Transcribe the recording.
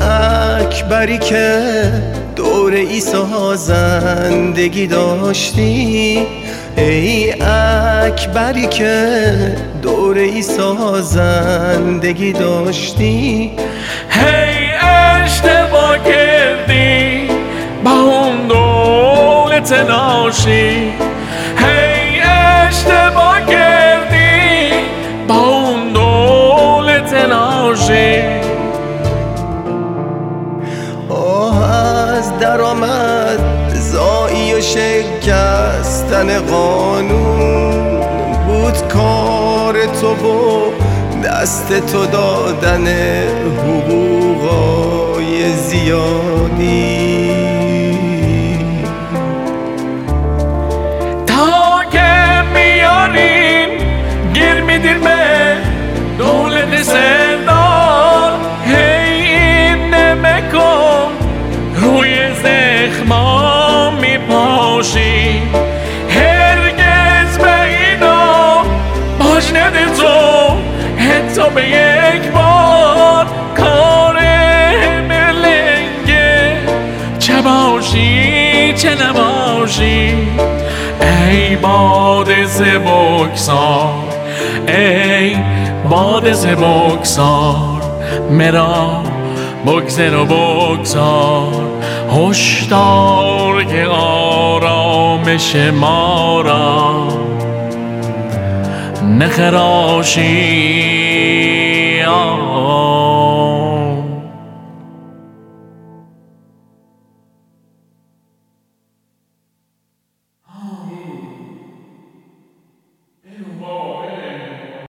اکبری که دور ایسا زندگی داشتی. ای اکبری که دور ایسا زندگی داشتی. هی اشتباه کردی با اون دولت ناشی هی اشتباه کردی شکستن قانون بود کار تو و دست تو دادن حتی به یک بار کار ملنگه چه باشی چه نباشی؟ ای باد ز بکسار ای باد ز بکسار مرا بگذر و بگذار هشدار که آرامش ما را نخراشی. Oh.